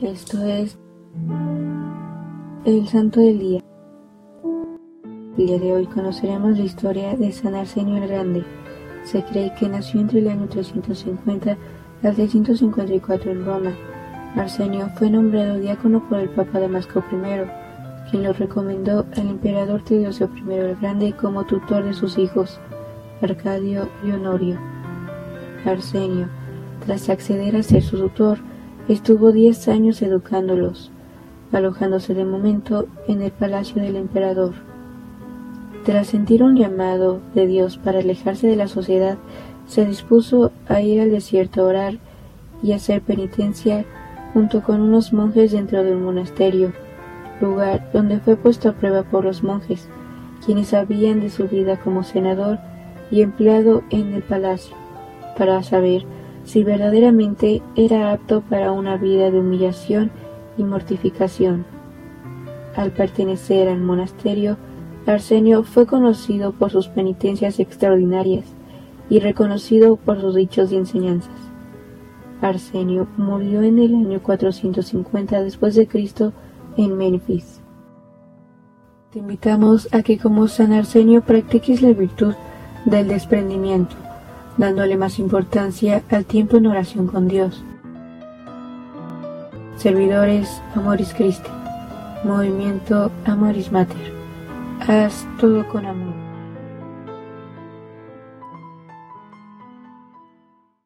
Esto es el Santo del Día. El día de hoy conoceremos la historia de San Arsenio el Grande. Se cree que nació entre el año 350 al 354 en Roma. Arsenio fue nombrado diácono por el Papa Damasco I, quien lo recomendó al emperador Teodosio I el Grande como tutor de sus hijos, Arcadio y Honorio. Arsenio, tras acceder a ser su tutor, Estuvo diez años educándolos, alojándose de momento en el palacio del emperador. Tras sentir un llamado de Dios para alejarse de la sociedad, se dispuso a ir al desierto a orar y hacer penitencia junto con unos monjes dentro del monasterio, lugar donde fue puesto a prueba por los monjes, quienes sabían de su vida como senador y empleado en el palacio, para saber si verdaderamente era apto para una vida de humillación y mortificación. Al pertenecer al monasterio, Arsenio fue conocido por sus penitencias extraordinarias y reconocido por sus dichos y enseñanzas. Arsenio murió en el año 450 después de Cristo en Memphis. Te invitamos a que como San Arsenio practiques la virtud del desprendimiento dándole más importancia al tiempo en oración con Dios. Servidores Amoris Christi, Movimiento Amoris Mater. Haz todo con amor.